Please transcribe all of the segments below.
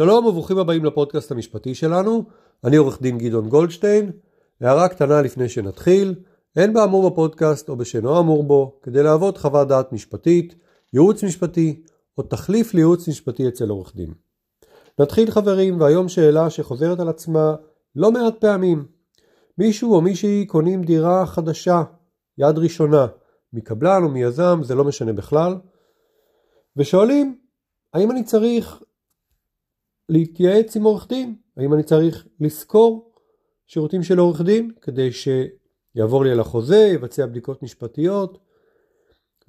שלום וברוכים הבאים לפודקאסט המשפטי שלנו, אני עורך דין גדעון גולדשטיין. הערה קטנה לפני שנתחיל, אין באמור בפודקאסט או בשאינו אמור בו כדי להוות חוות דעת משפטית, ייעוץ משפטי או תחליף לייעוץ משפטי אצל עורך דין. נתחיל חברים, והיום שאלה שחוזרת על עצמה לא מעט פעמים. מישהו או מישהי קונים דירה חדשה, יד ראשונה, מקבלן או מיזם, זה לא משנה בכלל, ושואלים, האם אני צריך להתייעץ עם עורך דין? האם אני צריך לשכור שירותים של עורך דין כדי שיעבור לי על החוזה, יבצע בדיקות משפטיות?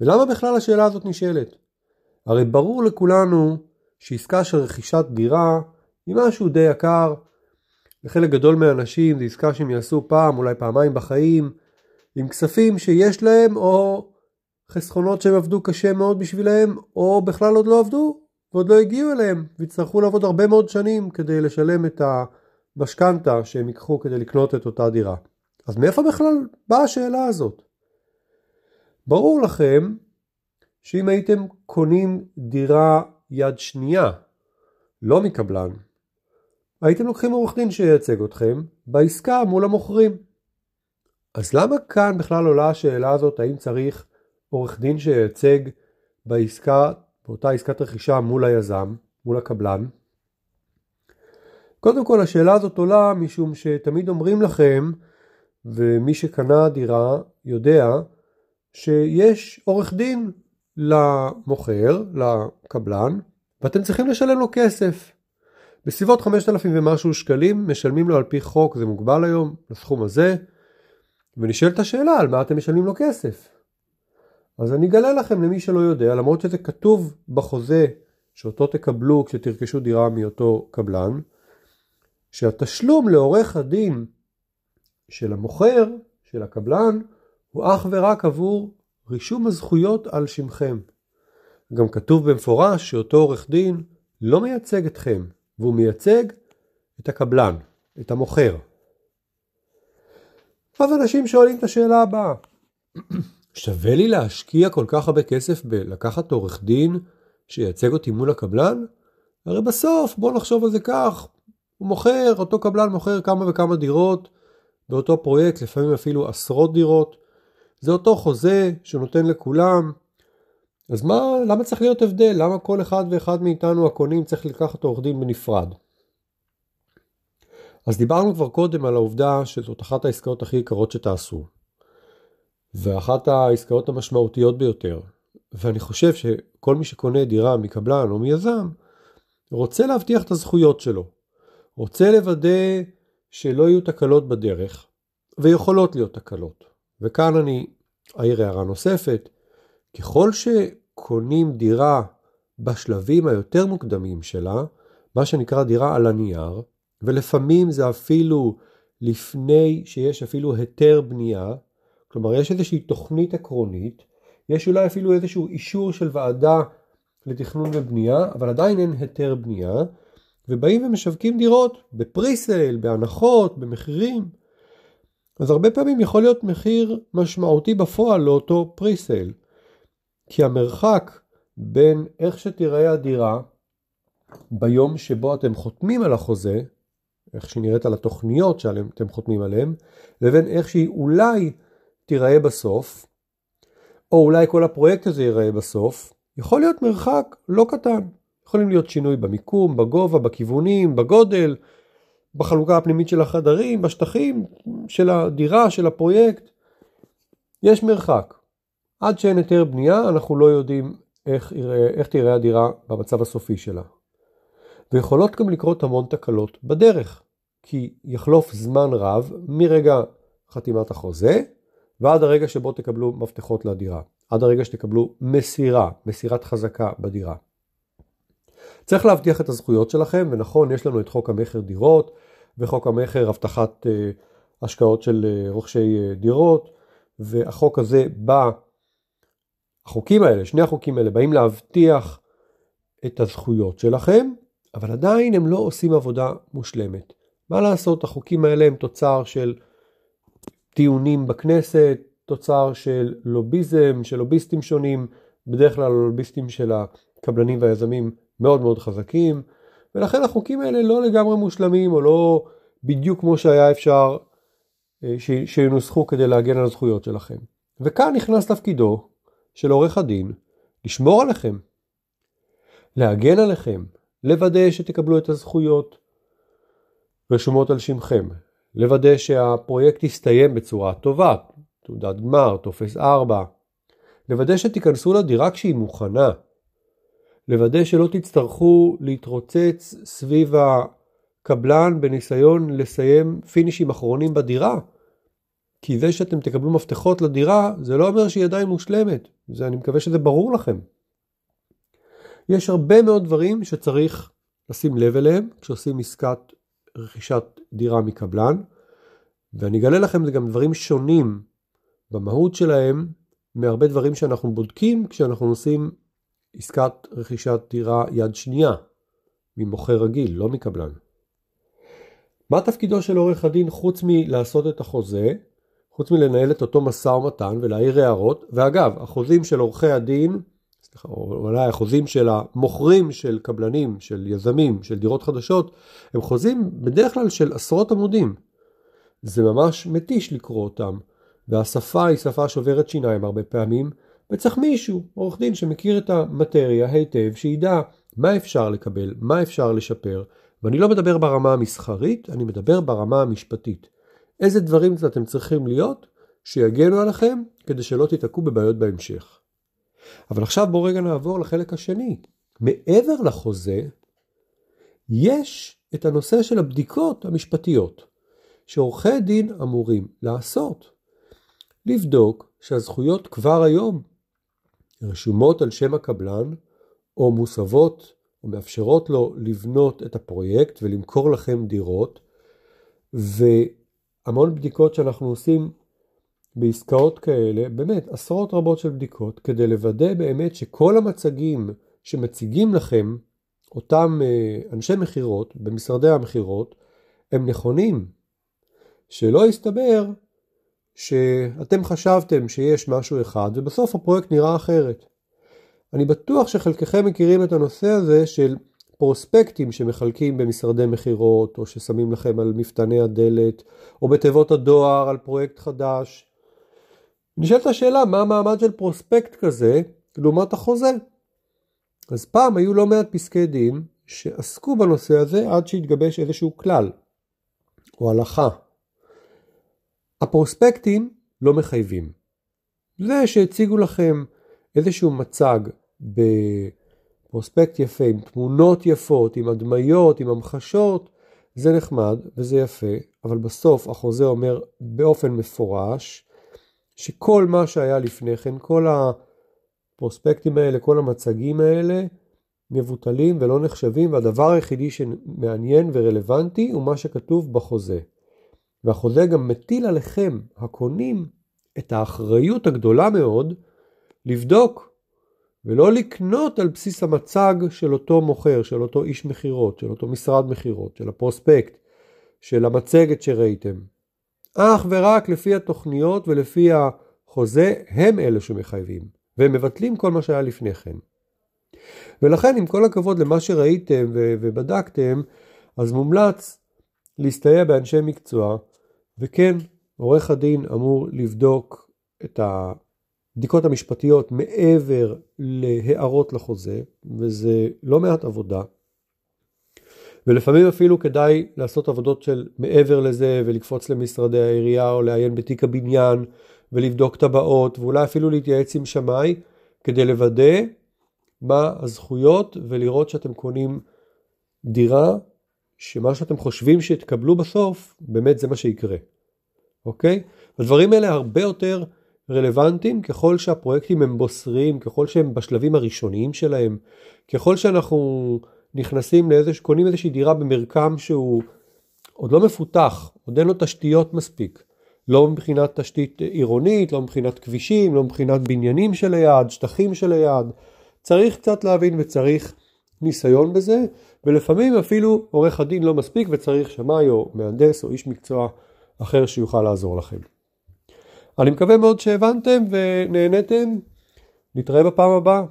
ולמה בכלל השאלה הזאת נשאלת? הרי ברור לכולנו שעסקה של רכישת דירה היא משהו די יקר. לחלק גדול מהאנשים זו עסקה שהם יעשו פעם, אולי פעמיים בחיים, עם כספים שיש להם או חסכונות שהם עבדו קשה מאוד בשבילם, או בכלל עוד לא עבדו ועוד לא הגיעו אליהם, ויצטרכו לעבוד הרבה מאוד שנים כדי לשלם את המשכנתה שהם ייקחו כדי לקנות את אותה דירה. אז מאיפה בכלל באה השאלה הזאת? ברור לכם שאם הייתם קונים דירה יד שנייה, לא מקבלן, הייתם לוקחים עורך דין שייצג אתכם בעסקה מול המוכרים. אז למה כאן בכלל עולה השאלה הזאת האם צריך עורך דין שייצג בעסקה, באותה עסקת רכישה מול היזם, מול הקבלן? קודם כל השאלה הזאת עולה משום שתמיד אומרים לכם, ומי שקנה דירה יודע, שיש עורך דין למוכר, לקבלן, ואתם צריכים לשלם לו כסף. בסביבות 5,000 ומשהו שקלים משלמים לו על פי חוק, זה מוגבל היום, לסכום הזה, ונשאלת השאלה על מה אתם משלמים לו כסף. אז אני אגלה לכם למי שלא יודע, למרות שזה כתוב בחוזה שאותו תקבלו כשתרכשו דירה מאותו קבלן, שהתשלום לעורך הדין של המוכר, של הקבלן, הוא אך ורק עבור רישום הזכויות על שמכם. גם כתוב במפורש שאותו עורך דין לא מייצג אתכם, והוא מייצג את הקבלן, את המוכר. אז אנשים שואלים את השאלה הבאה, שווה לי להשקיע כל כך הרבה כסף בלקחת עורך דין שייצג אותי מול הקבלן? הרי בסוף בוא נחשוב על זה כך, הוא מוכר, אותו קבלן מוכר כמה וכמה דירות באותו פרויקט, לפעמים אפילו עשרות דירות. זה אותו חוזה שנותן לכולם. אז מה, למה צריך להיות הבדל? למה כל אחד ואחד מאיתנו הקונים צריך לקחת עורך דין בנפרד? אז דיברנו כבר קודם על העובדה שזאת אחת העסקאות הכי יקרות שתעשו. ואחת העסקאות המשמעותיות ביותר. ואני חושב שכל מי שקונה דירה מקבלן או מיזם, רוצה להבטיח את הזכויות שלו. רוצה לוודא שלא יהיו תקלות בדרך, ויכולות להיות תקלות. וכאן אני אעיר הערה נוספת. ככל שקונים דירה בשלבים היותר מוקדמים שלה, מה שנקרא דירה על הנייר, ולפעמים זה אפילו לפני שיש אפילו היתר בנייה, כלומר יש איזושהי תוכנית עקרונית, יש אולי אפילו איזשהו אישור של ועדה לתכנון ובנייה, אבל עדיין אין היתר בנייה, ובאים ומשווקים דירות בפריסייל, בהנחות, במחירים. אז הרבה פעמים יכול להיות מחיר משמעותי בפועל לאותו פריסייל. כי המרחק בין איך שתיראה הדירה ביום שבו אתם חותמים על החוזה, איך שהיא נראית על התוכניות שאתם חותמים עליהן, לבין איך שהיא אולי תיראה בסוף, או אולי כל הפרויקט הזה ייראה בסוף, יכול להיות מרחק לא קטן. יכולים להיות שינוי במיקום, בגובה, בכיוונים, בגודל, בחלוקה הפנימית של החדרים, בשטחים של הדירה, של הפרויקט. יש מרחק. עד שאין היתר בנייה אנחנו לא יודעים איך, יראה, איך תיראה הדירה במצב הסופי שלה. ויכולות גם לקרות המון תקלות בדרך, כי יחלוף זמן רב מרגע חתימת החוזה ועד הרגע שבו תקבלו מפתחות לדירה, עד הרגע שתקבלו מסירה, מסירת חזקה בדירה. צריך להבטיח את הזכויות שלכם, ונכון, יש לנו את חוק המכר דירות, וחוק המכר הבטחת אה, השקעות של אה, רוכשי אה, דירות, והחוק הזה בא, החוקים האלה, שני החוקים האלה, באים להבטיח את הזכויות שלכם, אבל עדיין הם לא עושים עבודה מושלמת. מה לעשות, החוקים האלה הם תוצר של טיעונים בכנסת, תוצר של לוביזם, של לוביסטים שונים, בדרך כלל הלוביסטים של הקבלנים והיזמים מאוד מאוד חזקים, ולכן החוקים האלה לא לגמרי מושלמים או לא בדיוק כמו שהיה אפשר אה, שינוסחו כדי להגן על הזכויות שלכם. וכאן נכנס תפקידו של עורך הדין לשמור עליכם, להגן עליכם, לוודא שתקבלו את הזכויות רשומות על שמכם, לוודא שהפרויקט יסתיים בצורה טובה, תעודת גמר, טופס 4, לוודא שתיכנסו לדירה כשהיא מוכנה, לוודא שלא תצטרכו להתרוצץ סביב הקבלן בניסיון לסיים פינישים אחרונים בדירה, כי זה שאתם תקבלו מפתחות לדירה זה לא אומר שהיא עדיין מושלמת, זה, אני מקווה שזה ברור לכם. יש הרבה מאוד דברים שצריך לשים לב אליהם כשעושים עסקת רכישת דירה מקבלן, ואני אגלה לכם זה גם דברים שונים במהות שלהם מהרבה דברים שאנחנו בודקים כשאנחנו עושים עסקת רכישת דירה יד שנייה ממוכר רגיל, לא מקבלן. מה תפקידו של עורך הדין חוץ מלעשות את החוזה, חוץ מלנהל את אותו משא ומתן ולהעיר הערות, ואגב, החוזים של עורכי הדין, סליחה, או אולי החוזים של המוכרים של קבלנים, של יזמים, של דירות חדשות, הם חוזים בדרך כלל של עשרות עמודים. זה ממש מתיש לקרוא אותם, והשפה היא שפה שוברת שיניים הרבה פעמים, וצריך מישהו, עורך דין שמכיר את המטריה היטב, שידע מה אפשר לקבל, מה אפשר לשפר, ואני לא מדבר ברמה המסחרית, אני מדבר ברמה המשפטית. איזה דברים אתם צריכים להיות שיגנו עליכם כדי שלא תיתקעו בבעיות בהמשך. אבל עכשיו בואו רגע נעבור לחלק השני. מעבר לחוזה, יש את הנושא של הבדיקות המשפטיות, שעורכי דין אמורים לעשות. לבדוק שהזכויות כבר היום רשומות על שם הקבלן, או מוסבות או מאפשרות לו לבנות את הפרויקט ולמכור לכם דירות, והמון בדיקות שאנחנו עושים בעסקאות כאלה, באמת עשרות רבות של בדיקות, כדי לוודא באמת שכל המצגים שמציגים לכם אותם אה, אנשי מכירות במשרדי המכירות, הם נכונים. שלא יסתבר שאתם חשבתם שיש משהו אחד ובסוף הפרויקט נראה אחרת. אני בטוח שחלקכם מכירים את הנושא הזה של פרוספקטים שמחלקים במשרדי מכירות או ששמים לכם על מפתני הדלת או בתיבות הדואר על פרויקט חדש. נשאלת השאלה מה המעמד של פרוספקט כזה לעומת החוזה. אז פעם היו לא מעט פסקי דין שעסקו בנושא הזה עד שהתגבש איזשהו כלל או הלכה הפרוספקטים לא מחייבים. זה שהציגו לכם איזשהו מצג בפרוספקט יפה עם תמונות יפות, עם הדמיות, עם המחשות, זה נחמד וזה יפה, אבל בסוף החוזה אומר באופן מפורש שכל מה שהיה לפני כן, כל הפרוספקטים האלה, כל המצגים האלה, מבוטלים ולא נחשבים, והדבר היחידי שמעניין ורלוונטי הוא מה שכתוב בחוזה. והחוזה גם מטיל עליכם, הקונים, את האחריות הגדולה מאוד לבדוק ולא לקנות על בסיס המצג של אותו מוכר, של אותו איש מכירות, של אותו משרד מכירות, של הפרוספקט, של המצגת שראיתם. אך ורק לפי התוכניות ולפי החוזה הם אלה שמחייבים, והם מבטלים כל מה שהיה לפני כן. ולכן עם כל הכבוד למה שראיתם ובדקתם, אז מומלץ להסתייע באנשי מקצוע וכן, עורך הדין אמור לבדוק את הבדיקות המשפטיות מעבר להערות לחוזה, וזה לא מעט עבודה. ולפעמים אפילו כדאי לעשות עבודות של מעבר לזה ולקפוץ למשרדי העירייה או לעיין בתיק הבניין ולבדוק טבעות ואולי אפילו להתייעץ עם שמאי כדי לוודא מה הזכויות ולראות שאתם קונים דירה שמה שאתם חושבים שתקבלו בסוף, באמת זה מה שיקרה, אוקיי? הדברים האלה הרבה יותר רלוונטיים ככל שהפרויקטים הם בוסריים, ככל שהם בשלבים הראשוניים שלהם, ככל שאנחנו נכנסים לאיזה, קונים איזושהי דירה במרקם שהוא עוד לא מפותח, עוד אין לו תשתיות מספיק. לא מבחינת תשתית עירונית, לא מבחינת כבישים, לא מבחינת בניינים שליד, שטחים שליד. צריך קצת להבין וצריך ניסיון בזה, ולפעמים אפילו עורך הדין לא מספיק וצריך שמאי או מהנדס או איש מקצוע אחר שיוכל לעזור לכם. אני מקווה מאוד שהבנתם ונהנתם, נתראה בפעם הבאה.